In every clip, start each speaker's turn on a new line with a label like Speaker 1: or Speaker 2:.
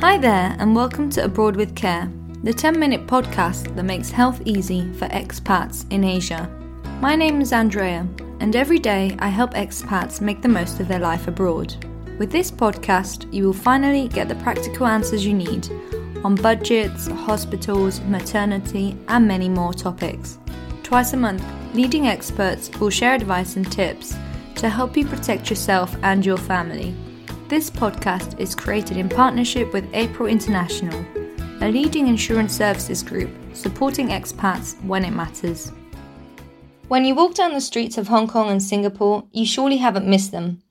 Speaker 1: Hi there, and welcome to Abroad with Care, the 10 minute podcast that makes health easy for expats in Asia. My name is Andrea, and every day I help expats make the most of their life abroad. With this podcast, you will finally get the practical answers you need on budgets, hospitals, maternity, and many more topics. Twice a month, leading experts will share advice and tips to help you protect yourself and your family. This podcast is created in partnership with April International, a leading insurance services group supporting expats when it matters. When you walk down the streets of Hong Kong and Singapore, you surely haven't missed them.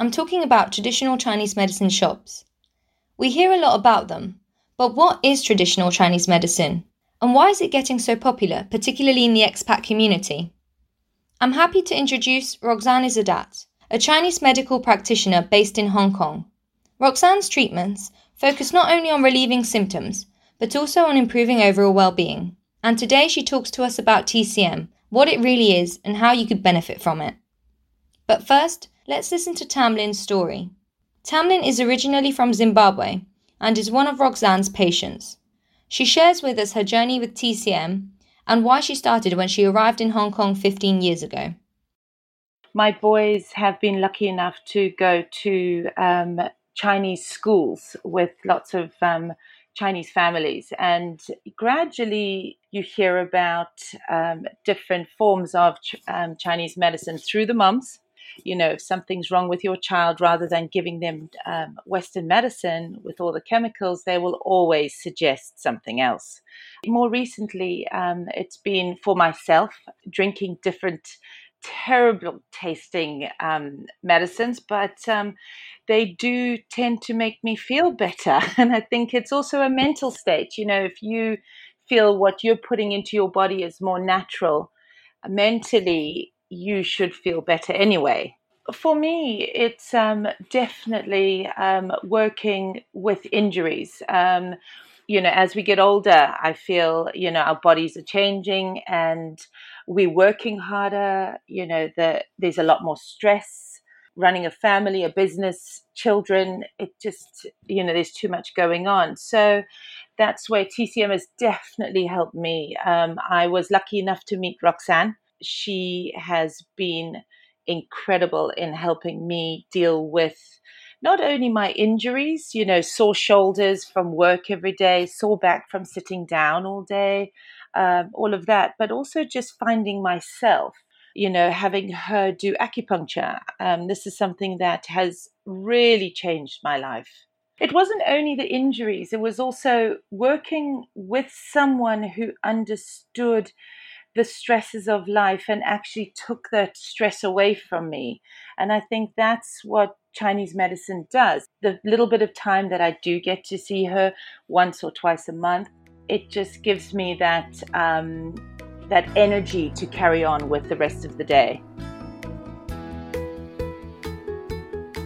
Speaker 1: I'm talking about traditional Chinese medicine shops. We hear a lot about them, but what is traditional Chinese medicine? And why is it getting so popular, particularly in the expat community? I'm happy to introduce Roxanne Issurdatt, a Chinese medical practitioner based in Hong Kong. Roxanne's treatments focus not only on relieving symptoms, but also on improving overall well-being. And today she talks to us about TCM, what it really is, and how you could benefit from it. But first, let's listen to Tamlyn's story. Tamlyn is originally from Zimbabwe and is one of Roxanne's patients. She shares with us her journey with TCM and why she started when she arrived in Hong Kong 15 years ago
Speaker 2: my boys have been lucky enough to go to um, Chinese schools with lots of um, Chinese families, and gradually you hear about um, different forms of ch- um, Chinese medicine through the mums. You know, if something's wrong with your child, rather than giving them um, Western medicine with all the chemicals, they will always suggest something else. More recently, um, it's been for myself drinking different terrible tasting um, medicines, but um, they do tend to make me feel better. And I think it's also a mental state. You know, if you feel what you're putting into your body is more natural, mentally, you should feel better anyway. For me, it's um, definitely um, working with injuries um, you know, as we get older, I feel, you know, our bodies are changing and we're working harder. You know, the, there's a lot more stress running a family, a business, children. It just, you know, there's too much going on. So that's where TCM has definitely helped me. Um, I was lucky enough to meet Roxanne. She has been incredible in helping me deal with not only my injuries, you know, sore shoulders from work every day, sore back from sitting down all day, um, all of that, but also just finding myself, you know, having her do acupuncture. Um, this is something that has really changed my life. It wasn't only the injuries, it was also working with someone who understood the stresses of life and actually took that stress away from me. And I think that's what Chinese medicine does. The little bit of time that I do get to see her once or twice a month, it just gives me that um, that energy to carry on with the rest of the day.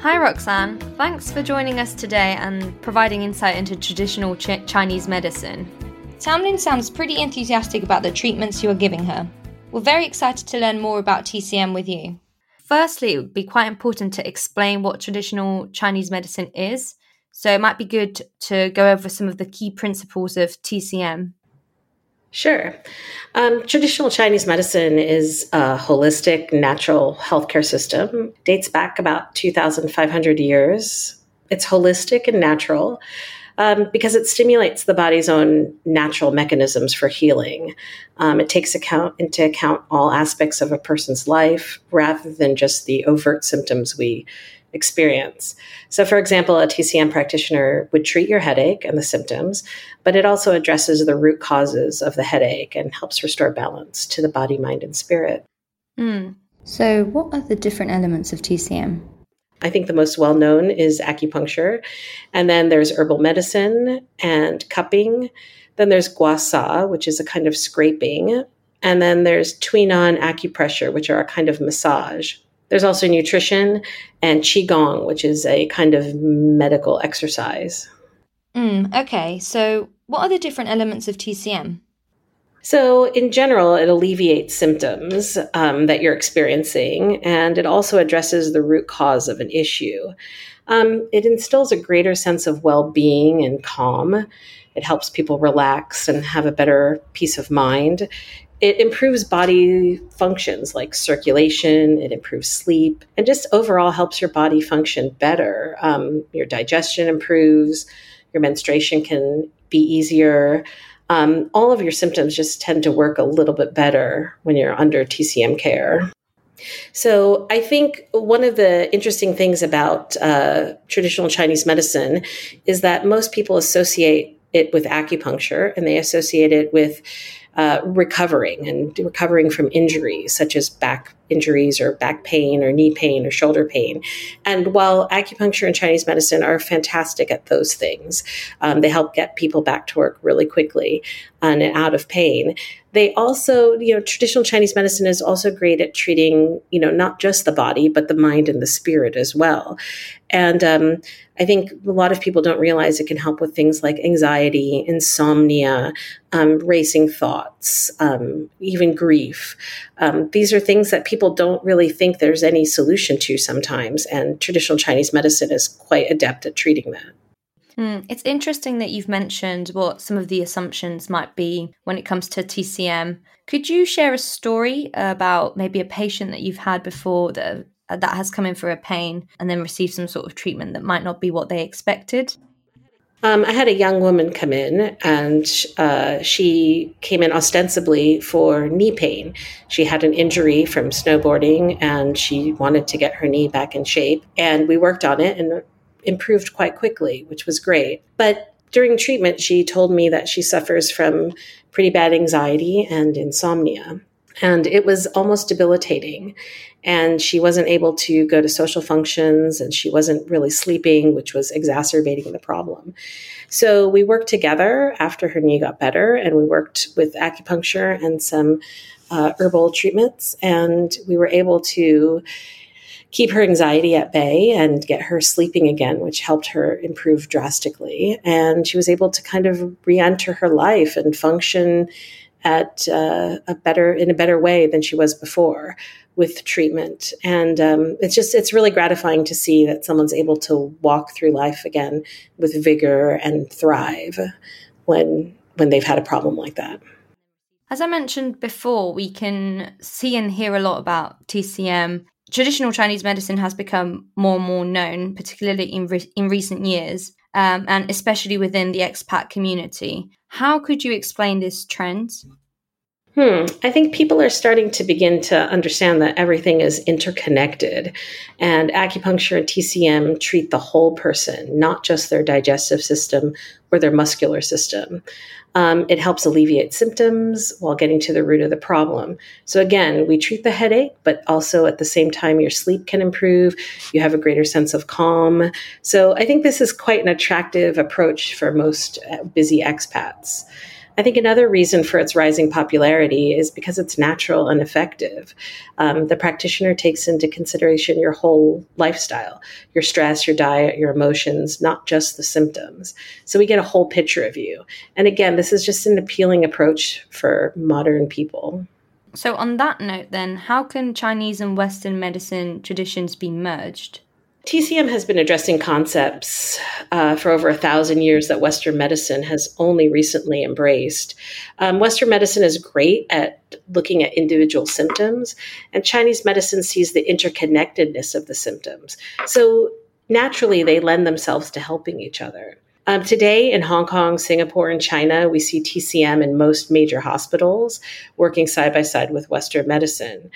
Speaker 1: Hi Roxanne, thanks for joining us today and providing insight into traditional ch- Chinese medicine. Tamlyn sounds pretty enthusiastic about the treatments you are giving her. We're very excited to learn more about TCM with you. Firstly, it would be quite important to explain what traditional Chinese medicine is. So it might be good to go over some of the key principles of TCM.
Speaker 3: Sure. Um, traditional Chinese medicine is a holistic natural healthcare system. dates back about 2,500 years. It's holistic and natural um, because it stimulates the body's own natural mechanisms for healing. Um, it takes account into account all aspects of a person's life rather than just the overt symptoms we experience. So, for example, a TCM practitioner would treat your headache and the symptoms, but it also addresses the root causes of the headache and helps restore balance to the body, mind, and spirit.
Speaker 1: Mm. So, what are the different elements of TCM?
Speaker 3: I think the most well known is acupuncture. And then there's herbal medicine and cupping. Then there's gua sha, which is a kind of scraping. And then there's tui na and acupressure, which are a kind of massage. There's also nutrition and qigong, which is a kind of medical exercise.
Speaker 1: Mm, okay, so what are the different elements of TCM?
Speaker 3: So, in general, it alleviates symptoms um, that you're experiencing, and it also addresses the root cause of an issue. Um, it instills a greater sense of well being and calm. It helps people relax and have a better peace of mind. It improves body functions like circulation, it improves sleep, and just overall helps your body function better. Um, your digestion improves, your menstruation can be easier um, all of your symptoms just tend to work a little bit better when you're under TCM care. So, I think one of the interesting things about uh, traditional Chinese medicine is that most people associate it with acupuncture and they associate it with uh, recovering and recovering from injuries such as back injuries or back pain or knee pain or shoulder pain. And while acupuncture and Chinese medicine are fantastic at those things, um, they help get people back to work really quickly and out of pain. They also, you know, traditional Chinese medicine is also great at treating, you know, not just the body, but the mind and the spirit as well. And um, I think a lot of people don't realize it can help with things like anxiety, insomnia, um, racing thoughts, um, even grief. Um, these are things that people don't really think there's any solution to sometimes. And traditional Chinese medicine is quite adept at treating that.
Speaker 1: Mm, it's interesting that you've mentioned what some of the assumptions might be when it comes to TCM. Could you share a story about maybe a patient that you've had before that that has come in for a pain and then received some sort of treatment that might not be what they expected?
Speaker 3: Um, I had a young woman come in, and uh, she came in ostensibly for knee pain. She had an injury from snowboarding, and she wanted to get her knee back in shape. And we worked on it, and improved quite quickly, which was great. But during treatment, she told me that she suffers from pretty bad anxiety and insomnia. And it was almost debilitating. And she wasn't able to go to social functions and she wasn't really sleeping, which was exacerbating the problem. So we worked together after her knee got better and we worked with acupuncture and some uh, herbal treatments. And we were able to keep her anxiety at bay and get her sleeping again, which helped her improve drastically. And she was able to kind of re-enter her life and function at uh, a better in a better way than she was before with treatment. And um, it's just it's really gratifying to see that someone's able to walk through life again with vigor and thrive when when they've had a problem like that.
Speaker 1: As I mentioned before, we can see and hear a lot about TCM traditional Chinese medicine has become more and more known, particularly in re- in recent years, um, and especially within the expat community. How could you explain this trend?
Speaker 3: Hmm. I think people are starting to begin to understand that everything is interconnected, and acupuncture and TCM treat the whole person, not just their digestive system or their muscular system. Um, it helps alleviate symptoms while getting to the root of the problem. So, again, we treat the headache, but also at the same time, your sleep can improve. You have a greater sense of calm. So, I think this is quite an attractive approach for most uh, busy expats. I think another reason for its rising popularity is because it's natural and effective. Um, the practitioner takes into consideration your whole lifestyle, your stress, your diet, your emotions, not just the symptoms. So we get a whole picture of you. And again, this is just an appealing approach for modern people.
Speaker 1: So, on that note, then, how can Chinese and Western medicine traditions be merged?
Speaker 3: TCM has been addressing concepts uh, for over a thousand years that Western medicine has only recently embraced. Um, Western medicine is great at looking at individual symptoms, and Chinese medicine sees the interconnectedness of the symptoms. So naturally, they lend themselves to helping each other. Um, today in Hong Kong, Singapore, and China, we see TCM in most major hospitals working side by side with Western medicine.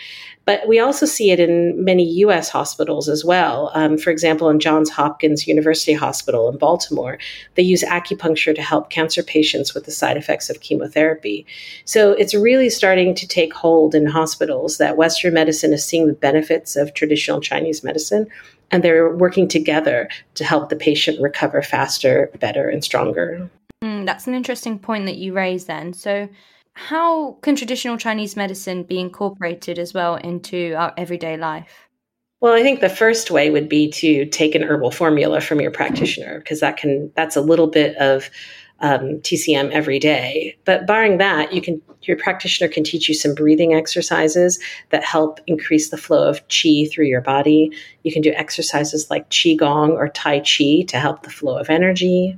Speaker 3: But we also see it in many US hospitals as well. Um, for example, in Johns Hopkins University Hospital in Baltimore, they use acupuncture to help cancer patients with the side effects of chemotherapy. So it's really starting to take hold in hospitals that Western medicine is seeing the benefits of traditional Chinese medicine and they're working together to help the patient recover faster, better, and stronger.
Speaker 1: Mm, that's an interesting point that you raised then. So, how can traditional Chinese medicine be incorporated as well into our everyday life?
Speaker 3: Well, I think the first way would be to take an herbal formula from your practitioner because that can that's a little bit of um, TCM every day. But barring that, you can your practitioner can teach you some breathing exercises that help increase the flow of qi through your body. You can do exercises like qigong or tai chi to help the flow of energy.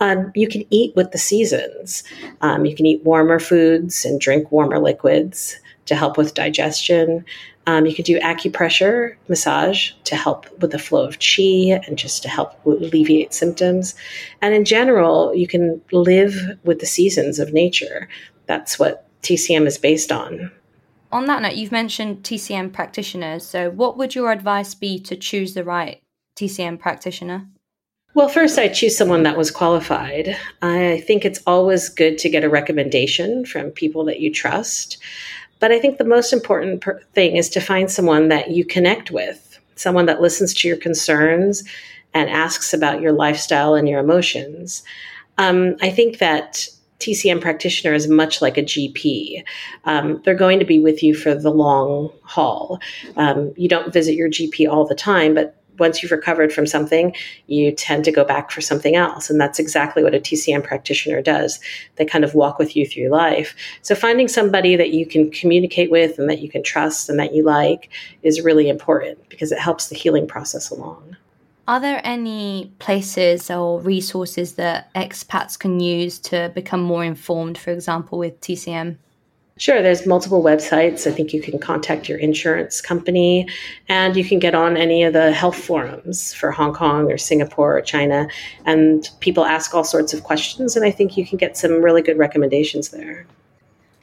Speaker 3: Um, you can eat with the seasons. Um, you can eat warmer foods and drink warmer liquids to help with digestion. Um, you can do acupressure massage to help with the flow of chi and just to help alleviate symptoms. And in general, you can live with the seasons of nature. That's what TCM is based on.
Speaker 1: On that note, you've mentioned TCM practitioners. So, what would your advice be to choose the right TCM practitioner?
Speaker 3: Well, first, I choose someone that was qualified. I think it's always good to get a recommendation from people that you trust. But I think the most important per- thing is to find someone that you connect with, someone that listens to your concerns and asks about your lifestyle and your emotions. Um, I think that TCM practitioner is much like a GP. Um, they're going to be with you for the long haul. Um, you don't visit your GP all the time, but once you've recovered from something, you tend to go back for something else. And that's exactly what a TCM practitioner does. They kind of walk with you through life. So finding somebody that you can communicate with and that you can trust and that you like is really important because it helps the healing process along.
Speaker 1: Are there any places or resources that expats can use to become more informed, for example, with TCM?
Speaker 3: Sure, there's multiple websites. I think you can contact your insurance company and you can get on any of the health forums for Hong Kong or Singapore or China. And people ask all sorts of questions, and I think you can get some really good recommendations there.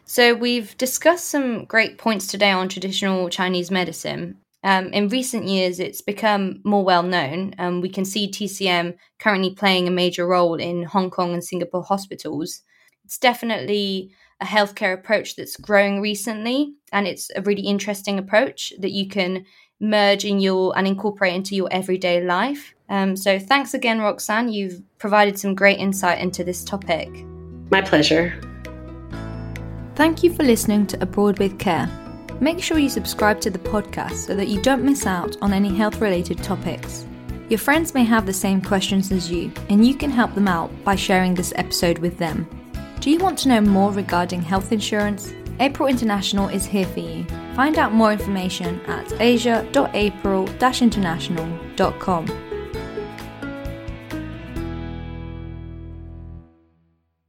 Speaker 1: So, we've discussed some great points today on traditional Chinese medicine. Um, in recent years, it's become more well known. Um, we can see TCM currently playing a major role in Hong Kong and Singapore hospitals. It's definitely a healthcare approach that's growing recently, and it's a really interesting approach that you can merge in your and incorporate into your everyday life. Um, so, thanks again, Roxanne. You've provided some great insight into this topic.
Speaker 3: My pleasure.
Speaker 1: Thank you for listening to Abroad with Care. Make sure you subscribe to the podcast so that you don't miss out on any health related topics. Your friends may have the same questions as you, and you can help them out by sharing this episode with them. Do you want to know more regarding health insurance? April International is here for you. Find out more information at asia.april-international.com.